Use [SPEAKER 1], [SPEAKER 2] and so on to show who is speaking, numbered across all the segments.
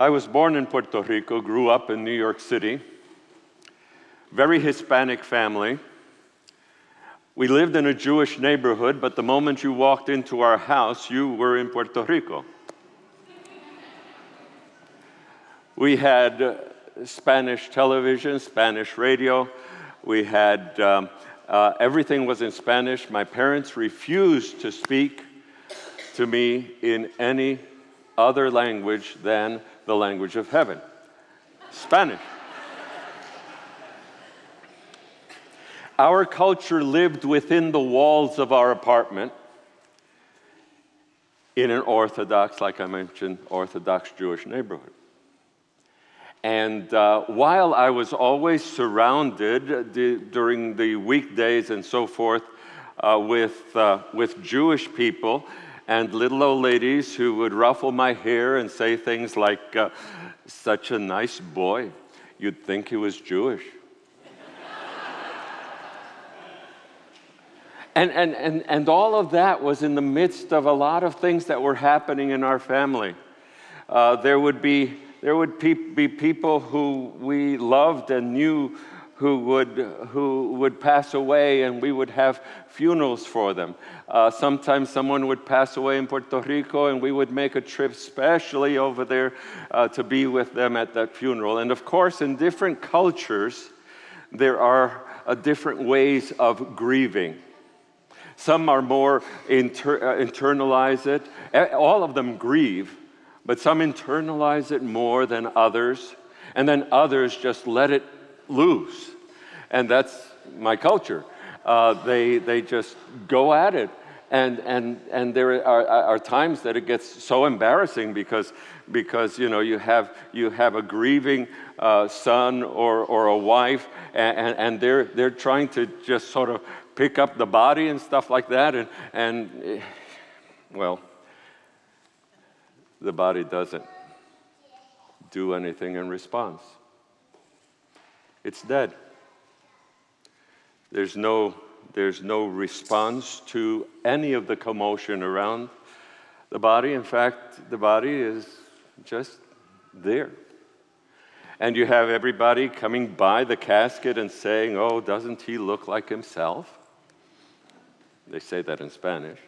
[SPEAKER 1] I was born in Puerto Rico, grew up in New York City, very Hispanic family. We lived in a Jewish neighborhood, but the moment you walked into our house, you were in Puerto Rico. We had uh, Spanish television, Spanish radio. We had um, uh, everything was in Spanish. My parents refused to speak to me in any other language than the language of heaven Spanish. Our culture lived within the walls of our apartment in an Orthodox, like I mentioned, Orthodox Jewish neighborhood. And uh, while I was always surrounded uh, during the weekdays and so forth uh, with, uh, with Jewish people and little old ladies who would ruffle my hair and say things like, uh, Such a nice boy, you'd think he was Jewish. and, and, and, and all of that was in the midst of a lot of things that were happening in our family. Uh, there would be there would be people who we loved and knew who would, who would pass away, and we would have funerals for them. Uh, sometimes someone would pass away in Puerto Rico, and we would make a trip specially over there uh, to be with them at that funeral. And of course, in different cultures, there are uh, different ways of grieving. Some are more inter- uh, internalize it. All of them grieve, but some internalize it more than others, and then others just let it loose. And that's my culture. Uh, they, they just go at it. And, and, and there are, are times that it gets so embarrassing because, because you, know, you, have, you have a grieving uh, son or, or a wife, and, and they're, they're trying to just sort of pick up the body and stuff like that. And, and well, the body doesn't do anything in response. It's dead. There's no, there's no response to any of the commotion around the body. In fact, the body is just there. And you have everybody coming by the casket and saying, Oh, doesn't he look like himself? They say that in Spanish.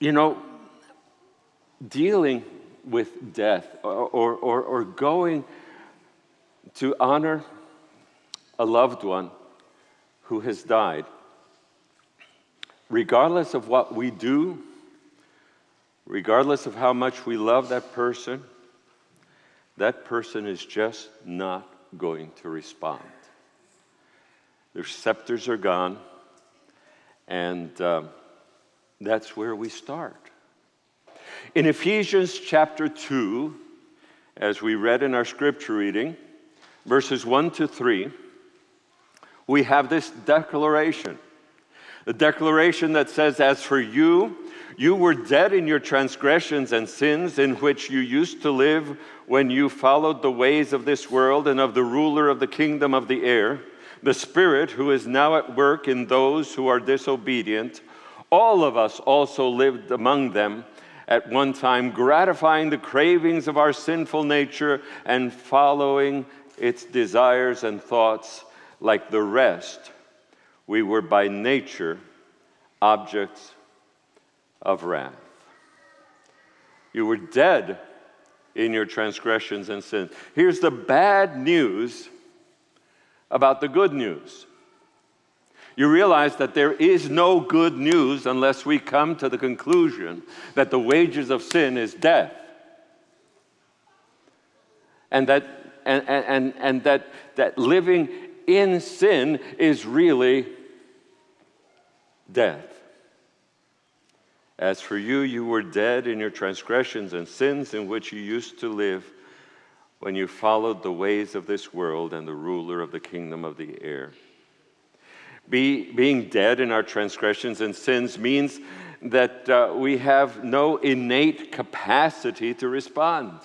[SPEAKER 1] You know, dealing with death or, or, or going to honor a loved one who has died, regardless of what we do, regardless of how much we love that person, that person is just not going to respond. Their scepters are gone, and. Um, that's where we start. In Ephesians chapter 2, as we read in our scripture reading, verses 1 to 3, we have this declaration. The declaration that says, As for you, you were dead in your transgressions and sins in which you used to live when you followed the ways of this world and of the ruler of the kingdom of the air, the Spirit who is now at work in those who are disobedient. All of us also lived among them at one time, gratifying the cravings of our sinful nature and following its desires and thoughts like the rest. We were by nature objects of wrath. You were dead in your transgressions and sins. Here's the bad news about the good news you realize that there is no good news unless we come to the conclusion that the wages of sin is death. And that, and, and, and that, that living in sin is really death. As for you, you were dead in your transgressions and sins in which you used to live when you followed the ways of this world and the ruler of the kingdom of the air be, being dead in our transgressions and sins means that uh, we have no innate capacity to respond.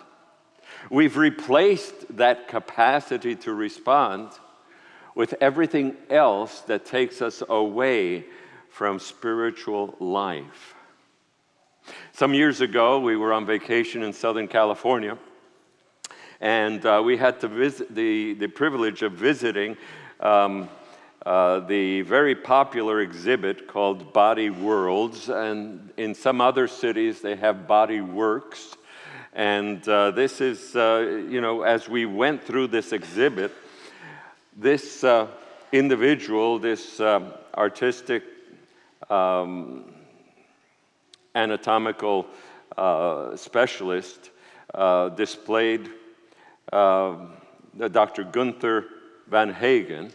[SPEAKER 1] We've replaced that capacity to respond with everything else that takes us away from spiritual life. Some years ago, we were on vacation in Southern California, and uh, we had visit the, the privilege of visiting um, uh, the very popular exhibit called Body Worlds, and in some other cities they have Body Works. And uh, this is, uh, you know, as we went through this exhibit, this uh, individual, this um, artistic um, anatomical uh, specialist, uh, displayed Dr. Gunther von Hagen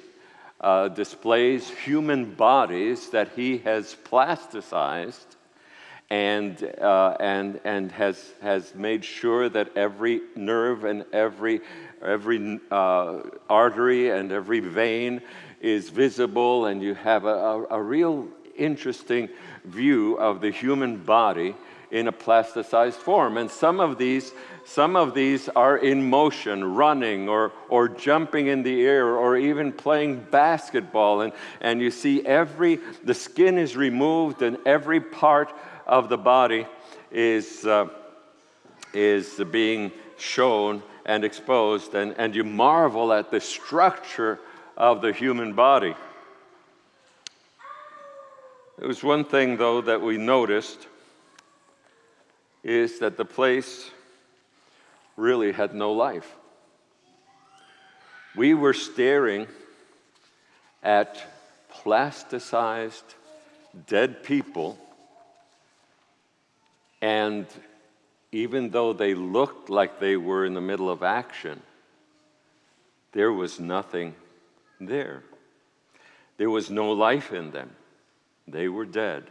[SPEAKER 1] uh, displays human bodies that he has plasticized and, uh, and, and has, has made sure that every nerve and every, every uh, artery and every vein is visible, and you have a, a, a real interesting view of the human body in a plasticized form. And some of these some of these are in motion, running or, or jumping in the air or even playing basketball. And, and you see every, the skin is removed and every part of the body is, uh, is being shown and exposed. And, and you marvel at the structure of the human body. There was one thing, though, that we noticed is that the place really had no life. We were staring at plasticized dead people, and even though they looked like they were in the middle of action, there was nothing there. There was no life in them. They were dead.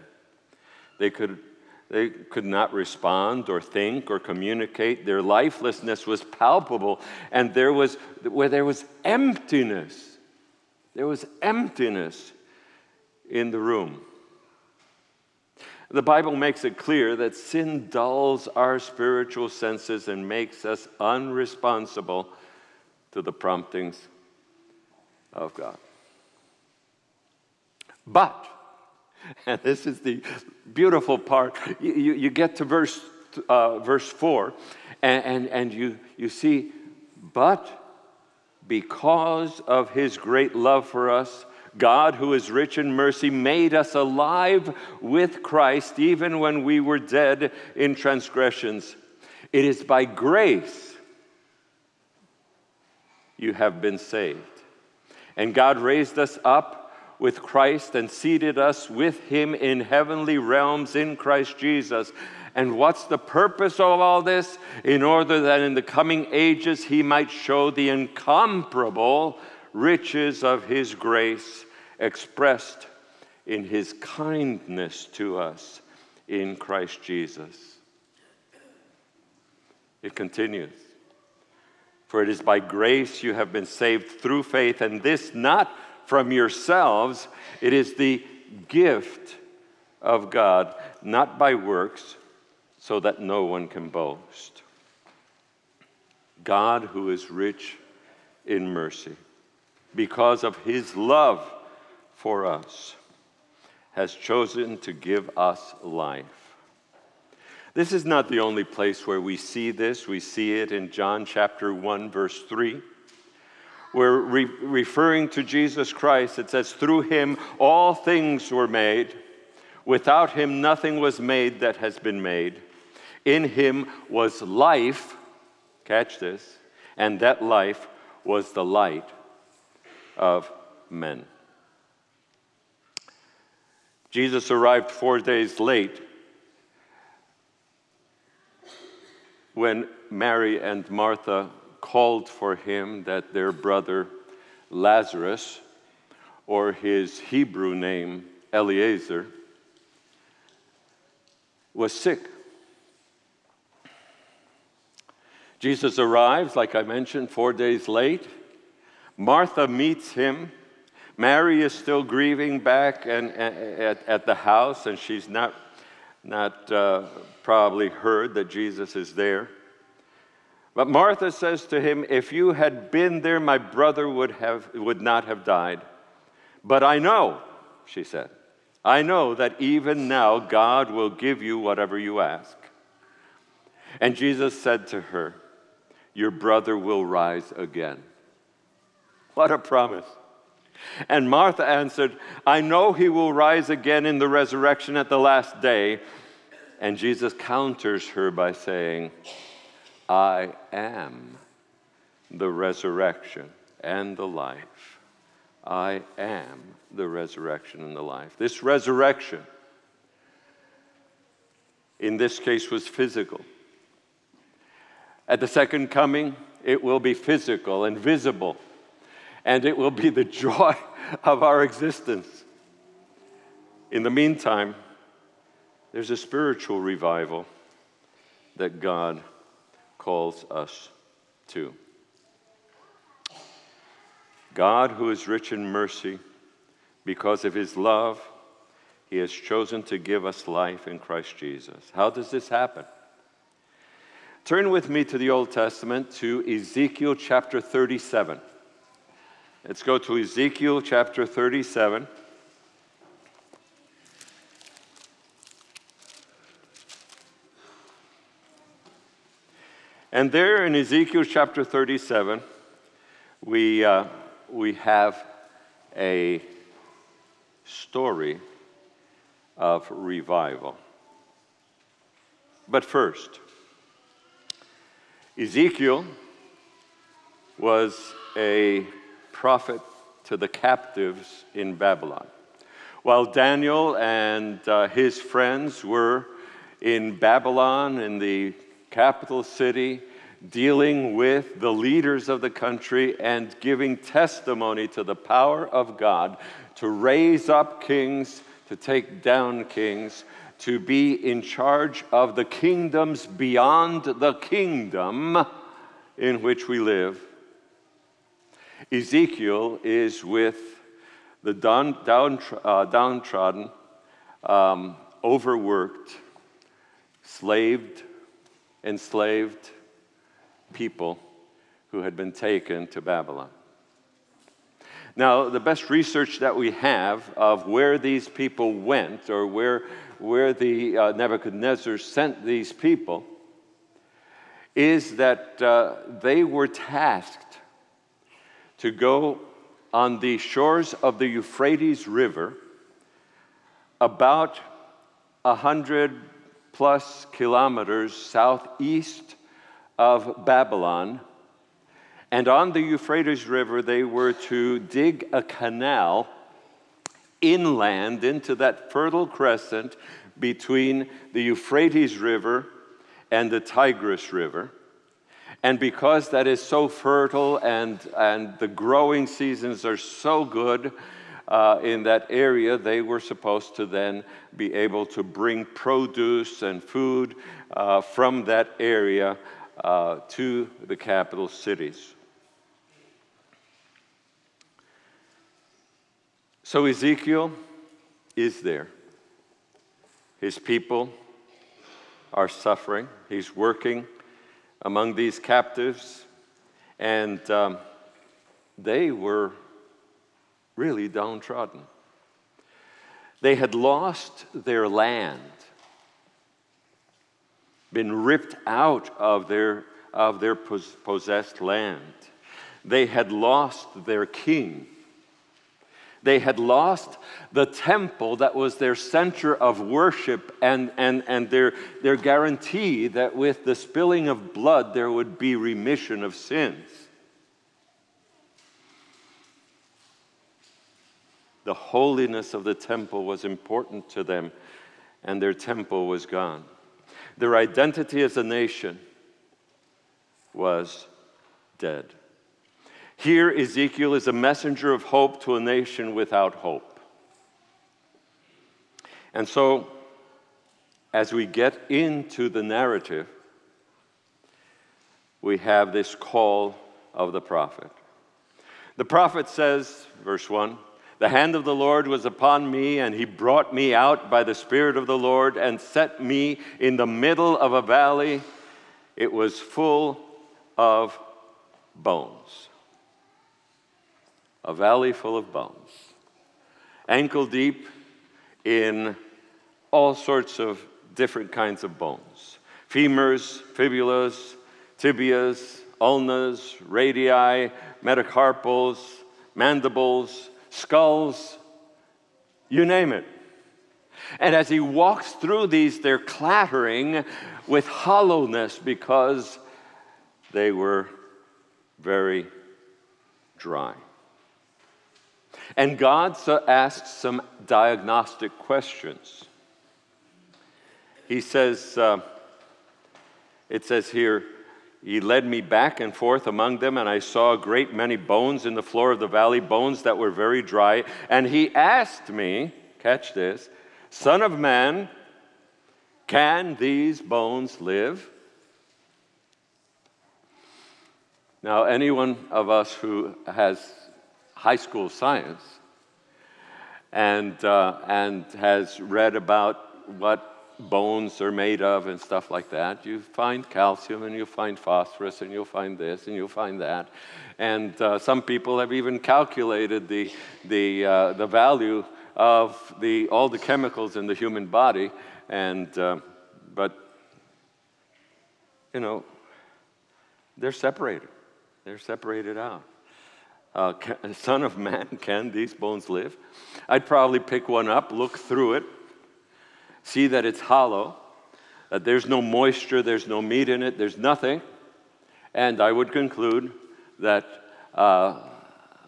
[SPEAKER 1] They could they could not respond or think or communicate. Their lifelessness was palpable, and there was, where there was emptiness. There was emptiness in the room. The Bible makes it clear that sin dulls our spiritual senses and makes us unresponsible to the promptings of God. But And this is the beautiful part. You, you, you get to verse, uh, verse 4, and, and, and you, you see, but because of his great love for us, God, who is rich in mercy, made us alive with Christ even when we were dead in transgressions. It is by grace you have been saved. And God raised us up with Christ and seated us with him in heavenly realms in Christ Jesus. And what's the purpose of all this? In order that in the coming ages he might show the incomparable riches of his grace expressed in his kindness to us in Christ Jesus. It continues. For it is by grace you have been saved through faith, and this not from yourselves. It is the gift of God, not by works, so that no one can boast. God, who is rich in mercy, because of his love for us, has chosen to give us life. This is not the only place where we see this. We see it in John chapter 1, verse 3 we're re- referring to Jesus Christ. It says, Through him all things were made. Without him nothing was made that has been made. In him was life, catch this, and that life was the light of men. Jesus arrived four days late when Mary and Martha called for him that their brother Lazarus, or his Hebrew name Eliezer, was sick. Jesus arrives, like I mentioned, four days late. Martha meets him. Mary is still grieving back and, at, at the house, and she's not, not uh, probably heard that Jesus is there. But Martha says to him, If you had been there, my brother would, have, would not have died. But I know, she said, I know that even now God will give you whatever you ask. And Jesus said to her, Your brother will rise again. What a promise. And Martha answered, I know he will rise again in the resurrection at the last day. And Jesus counters her by saying, I am the resurrection and the life. I am the resurrection and the life. This resurrection, in this case, was physical. At the second coming, it will be physical and visible, and it will be the joy of our existence. In the meantime, there's a spiritual revival that God calls us to. God, who is rich in mercy, because of his love, he has chosen to give us life in Christ Jesus. How does this happen? Turn with me to the Old Testament to Ezekiel chapter 37. Let's go to Ezekiel chapter 37. And there in Ezekiel chapter 37, we, uh, we have a story of revival. But first, Ezekiel was a prophet to the captives in Babylon. While Daniel and uh, his friends were in Babylon, in the capital city, dealing with the leaders of the country and giving testimony to the power of God to raise up kings, to take down kings, to be in charge of the kingdoms beyond the kingdom in which we live. Ezekiel is with the down, down, uh, downtrodden, um, overworked, slaved, enslaved people who had been taken to Babylon. Now, the best research that we have of where these people went or where, where the uh, Nebuchadnezzar sent these people is that uh, they were tasked to go on the shores of the Euphrates River about a hundred plus kilometers southeast of Babylon. And on the Euphrates River, they were to dig a canal inland into that fertile crescent between the Euphrates River and the Tigris River. And because that is so fertile and, and the growing seasons are so good uh, in that area, they were supposed to then be able to bring produce and food uh, from that area uh, to the capital cities. So Ezekiel is there. His people are suffering. He's working among these captives, and um, they were really downtrodden. They had lost their land been ripped out of their, of their possessed land. They had lost their king. They had lost the temple that was their center of worship and, and, and their, their guarantee that with the spilling of blood there would be remission of sins. The holiness of the temple was important to them, and their temple was gone. Their identity as a nation was dead. Here, Ezekiel is a messenger of hope to a nation without hope. And so, as we get into the narrative, we have this call of the prophet. The prophet says, verse 1 the hand of the Lord was upon me, and he brought me out by the Spirit of the Lord and set me in the middle of a valley. It was full of bones. A valley full of bones. Ankle deep in all sorts of different kinds of bones femurs, fibulas, tibias, ulnas, radii, metacarpals, mandibles, skulls, you name it. And as he walks through these, they're clattering with hollowness because they were very dry. And God asks some diagnostic questions. He says, uh, it says here, he led me back and forth among them, and I saw a great many bones in the floor of the valley, bones that were very dry. And he asked me, catch this, Son of man, can these bones live? Now, anyone of us who has high school science and, uh, and has read about what bones are made of and stuff like that. You find calcium and you find phosphorus and you'll find this and you'll find that. And uh, some people have even calculated the, the, uh, the value of the, all the chemicals in the human body. And, uh, but, you know, they're separated. They're separated out. Uh, can, son of man, can these bones live? I'd probably pick one up, look through it, see that it's hollow, that there's no moisture, there's no meat in it, there's nothing. And I would conclude that, uh,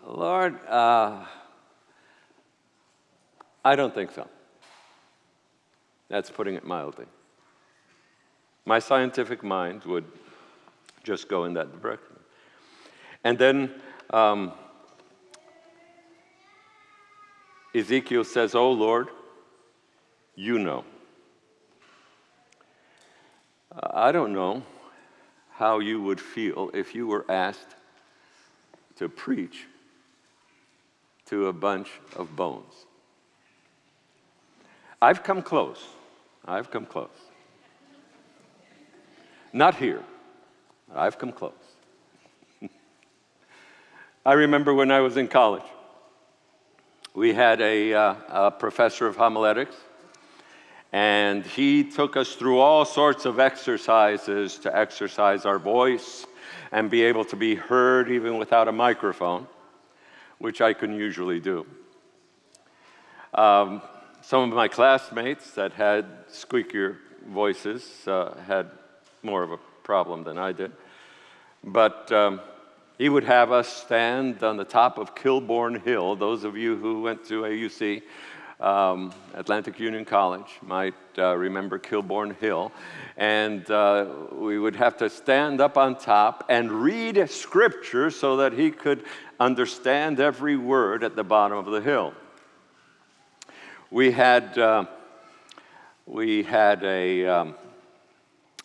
[SPEAKER 1] Lord, uh, I don't think so. That's putting it mildly. My scientific mind would just go in that direction. And then um, Ezekiel says, Oh Lord, you know. I don't know how you would feel if you were asked to preach to a bunch of bones. I've come close. I've come close. Not here. I've come close. I remember when I was in college, we had a, uh, a professor of homiletics and he took us through all sorts of exercises to exercise our voice and be able to be heard even without a microphone, which I can usually do. Um, some of my classmates that had squeakier voices uh, had more of a problem than I did. But um, he would have us stand on the top of Kilbourne Hill. Those of you who went to AUC um, Atlantic Union College might uh, remember Kilbourne Hill. And uh, we would have to stand up on top and read scripture so that he could understand every word at the bottom of the hill. We had, uh, we had a, um,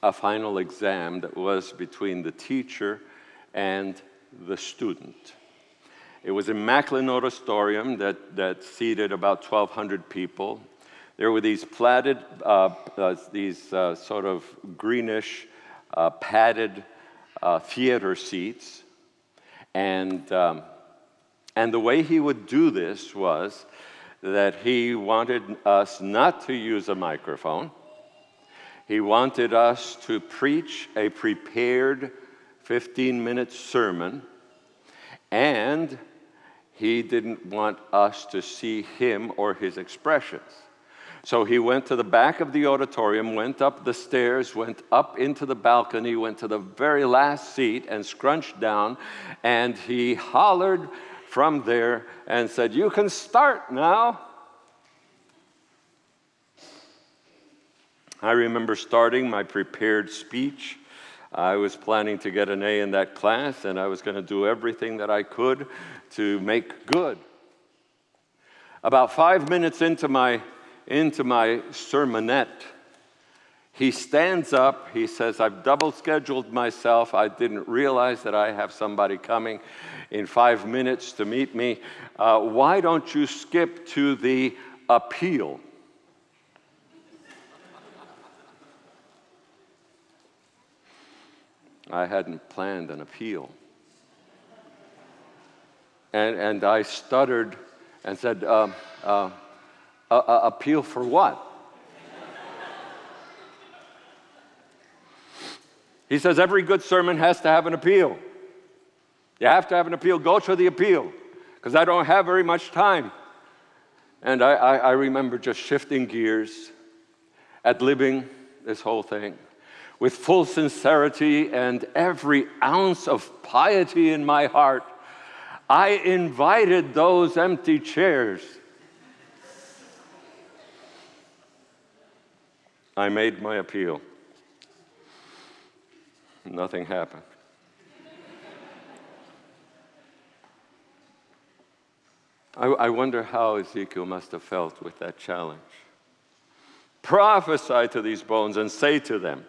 [SPEAKER 1] a final exam that was between the teacher and the student. It was in Machlan Auditorium that, that seated about 1,200 people. There were these platted, uh, uh, these uh, sort of greenish, uh, padded uh, theater seats. And, um, and the way he would do this was that he wanted us not to use a microphone. He wanted us to preach a prepared 15 minute sermon and he didn't want us to see him or his expressions. So he went to the back of the auditorium, went up the stairs, went up into the balcony, went to the very last seat and scrunched down, and he hollered from there and said, You can start now. I remember starting my prepared speech. I was planning to get an A in that class, and I was going to do everything that I could to make good. About five minutes into my, into my sermonette, he stands up. He says, I've double scheduled myself. I didn't realize that I have somebody coming in five minutes to meet me. Uh, why don't you skip to the appeal? I hadn't planned an appeal. And, and I stuttered and said, uh, uh, a appeal for what? he says every good sermon has to have an appeal. You have to have an appeal. Go to the appeal because I don't have very much time. And I, I, I remember just shifting gears at living this whole thing with full sincerity and every ounce of piety in my heart. I invited those empty chairs. I made my appeal. Nothing happened. I, I wonder how Ezekiel must have felt with that challenge. Prophesy to these bones and say to them,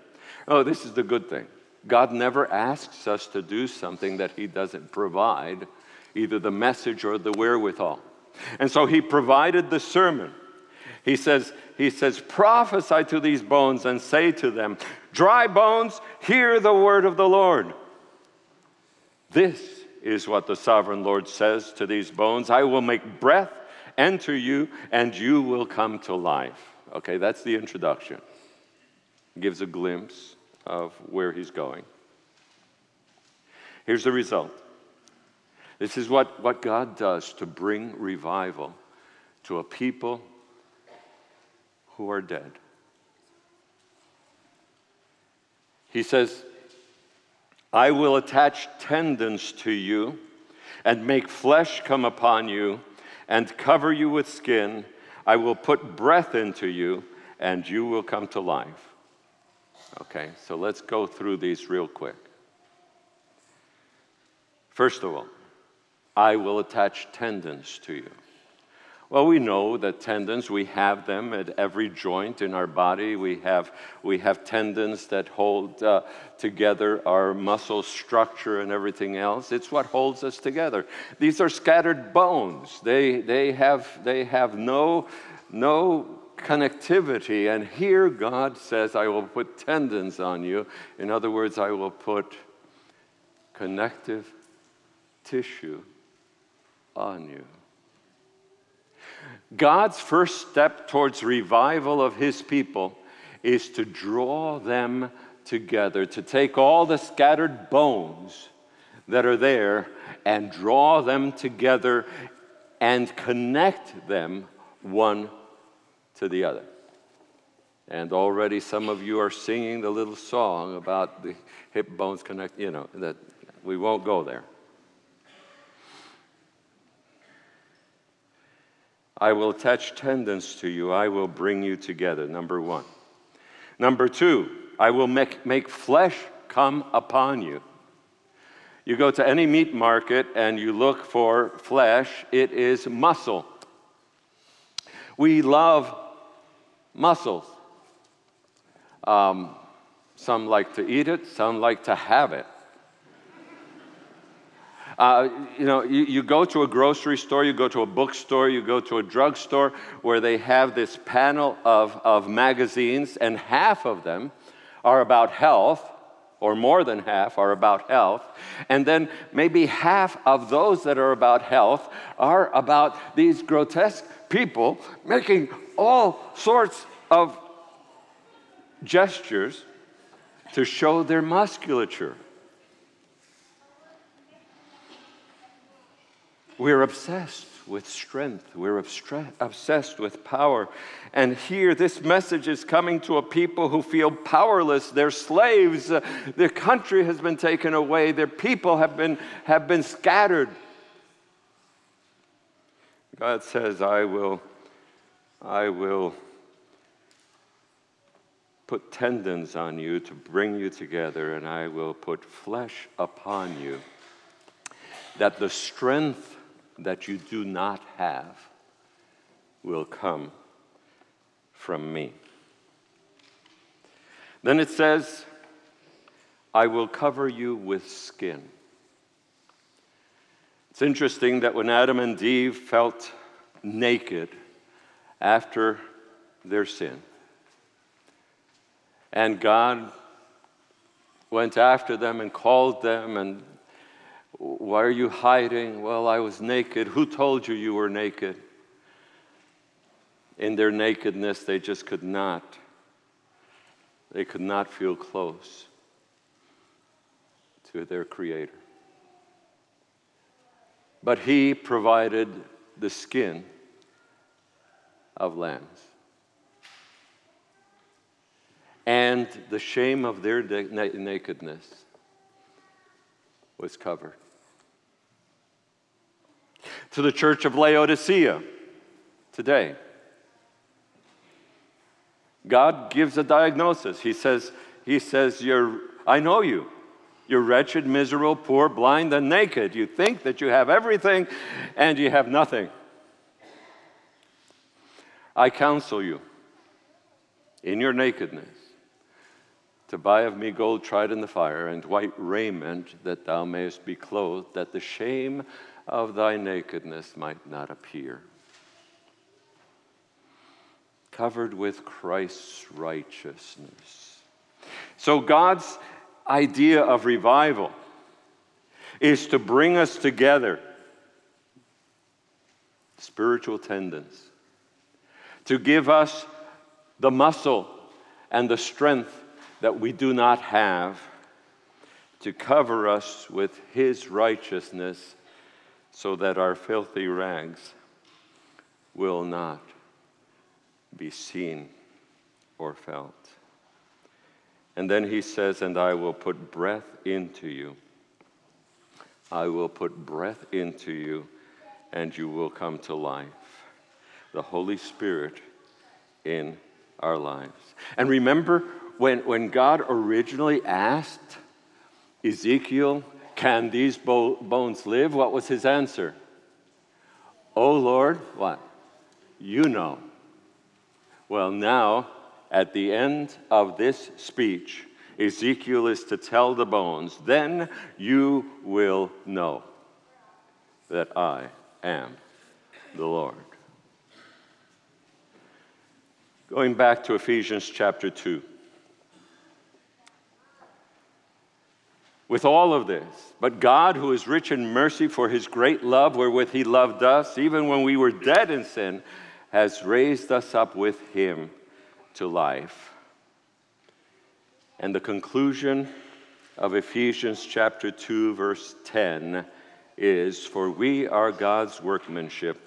[SPEAKER 1] Oh, this is the good thing. God never asks us to do something that He doesn't provide, either the message or the wherewithal. And so He provided the sermon. He says, he says, prophesy to these bones and say to them, Dry bones, hear the word of the Lord. This is what the sovereign Lord says to these bones I will make breath enter you, and you will come to life. Okay, that's the introduction. Gives a glimpse of where he's going. Here's the result. This is what, what God does to bring revival to a people who are dead. He says, I will attach tendons to you and make flesh come upon you and cover you with skin. I will put breath into you and you will come to life. Okay, so let's go through these real quick. First of all, I will attach tendons to you. Well, we know that tendons, we have them at every joint in our body. We have, we have tendons that hold uh, together our muscle structure and everything else. It's what holds us together. These are scattered bones. They, they, have, they have no, no connectivity. And here God says, I will put tendons on you. In other words, I will put connective tissue on you. God's first step towards revival of his people is to draw them together, to take all the scattered bones that are there and draw them together and connect them one to the other. And already some of you are singing the little song about the hip bones connect, you know, that we won't go there. I will attach tendons to you. I will bring you together. Number one. Number two, I will make, make flesh come upon you. You go to any meat market and you look for flesh, it is muscle. We love muscles. Um, some like to eat it, some like to have it. Uh, you know, you, you go to a grocery store, you go to a bookstore, you go to a drugstore where they have this panel of, of magazines, and half of them are about health, or more than half are about health. And then maybe half of those that are about health are about these grotesque people making all sorts of gestures to show their musculature. We're obsessed with strength. We're obsessed with power. And here, this message is coming to a people who feel powerless. They're slaves. Their country has been taken away. Their people have been, have been scattered. God says, I will, I will put tendons on you to bring you together, and I will put flesh upon you, that the strength that you do not have will come from me. Then it says, I will cover you with skin. It's interesting that when Adam and Eve felt naked after their sin, and God went after them and called them and why are you hiding? Well, I was naked. Who told you you were naked? In their nakedness, they just could not. They could not feel close to their Creator. But He provided the skin of lambs. And the shame of their nakedness was covered. To the church of Laodicea today, God gives a diagnosis. He says, he says You're, I know you. You're wretched, miserable, poor, blind, and naked. You think that you have everything and you have nothing. I counsel you in your nakedness to buy of me gold tried in the fire and white raiment that thou mayest be clothed, that the shame of thy nakedness might not appear. Covered with Christ's righteousness. So, God's idea of revival is to bring us together, spiritual tendons, to give us the muscle and the strength that we do not have, to cover us with His righteousness so that our filthy rags will not be seen or felt. And then he says, And I will put breath into you. I will put breath into you, and you will come to life. The Holy Spirit in our lives. And remember when, when God originally asked Ezekiel, Can these bo- bones live? What was his answer? Oh Lord, what? You know. Well, now at the end of this speech, Ezekiel is to tell the bones, Then you will know that I am the Lord. Going back to Ephesians chapter 2. With all of this, but God, who is rich in mercy for his great love wherewith he loved us, even when we were dead in sin, has raised us up with him to life. And the conclusion of Ephesians chapter 2, verse 10 is For we are God's workmanship,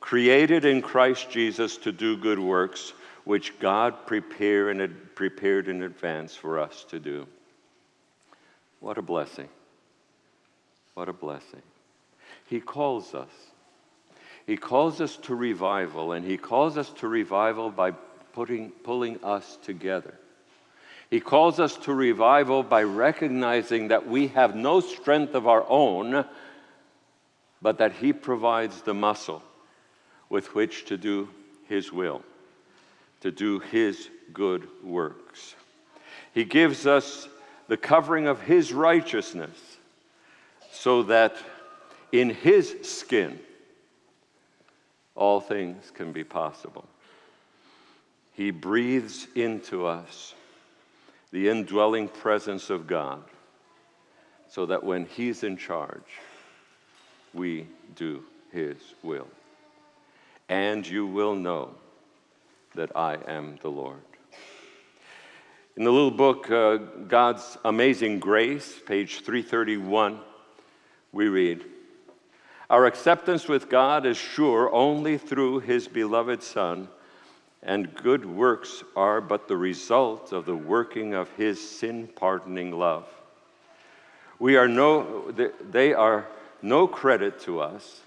[SPEAKER 1] created in Christ Jesus to do good works, which God prepared in, prepared in advance for us to do. What a blessing! What a blessing. He calls us. He calls us to revival, and He calls us to revival by putting, pulling us together. He calls us to revival by recognizing that we have no strength of our own, but that He provides the muscle with which to do His will, to do His good works. He gives us the covering of His righteousness so that in His skin all things can be possible. He breathes into us the indwelling presence of God so that when He's in charge, we do His will. And you will know that I am the Lord. In the little book, uh, God's Amazing Grace, page 331, we read Our acceptance with God is sure only through His beloved Son and good works are but the result of the working of his sin pardoning love. We are no, they are no credit to us,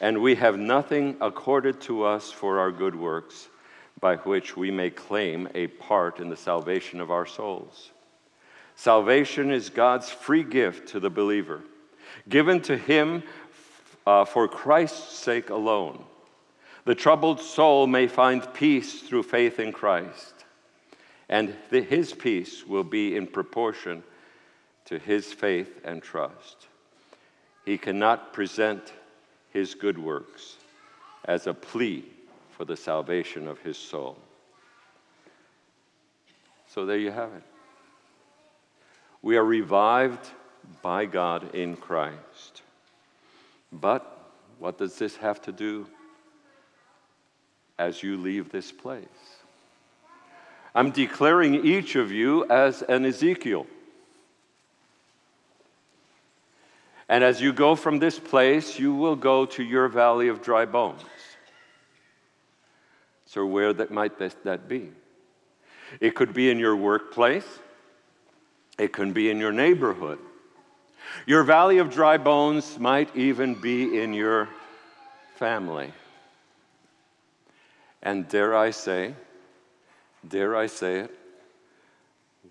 [SPEAKER 1] and we have nothing accorded to us for our good works, by which we may claim a part in the salvation of our souls. Salvation is God's free gift to the believer, given to him uh, for Christ's sake alone the troubled soul may find peace through faith in Christ, and the, his peace will be in proportion to his faith and trust. He cannot present his good works as a plea for the salvation of his soul. So there you have it. We are revived by God in Christ. But what does this have to do as you leave this place. I'm declaring each of you as an Ezekiel. And as you go from this place, you will go to your valley of dry bones. So, where that might that be? It could be in your workplace, it can be in your neighborhood. Your valley of dry bones might even be in your family. And dare I say, dare I say it,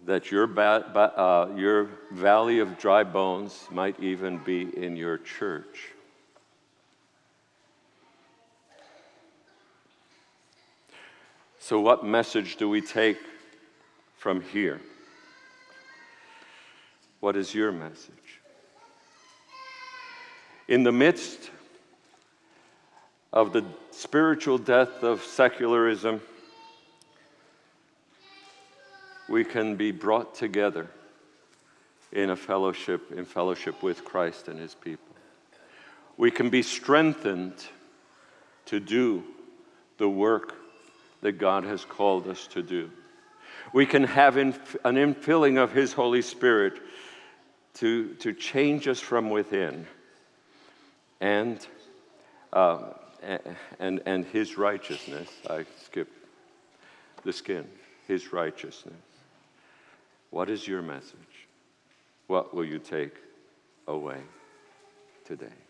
[SPEAKER 1] that your, ba- ba- uh, your valley of dry bones might even be in your church. So, what message do we take from here? What is your message? In the midst of the spiritual death of secularism, we can be brought together in a fellowship, in fellowship with Christ and his people. We can be strengthened to do the work that God has called us to do. We can have an infilling of his Holy Spirit to, to change us from within and, uh, and, and his righteousness. I skipped the skin, his righteousness. What is your message? What will you take away today?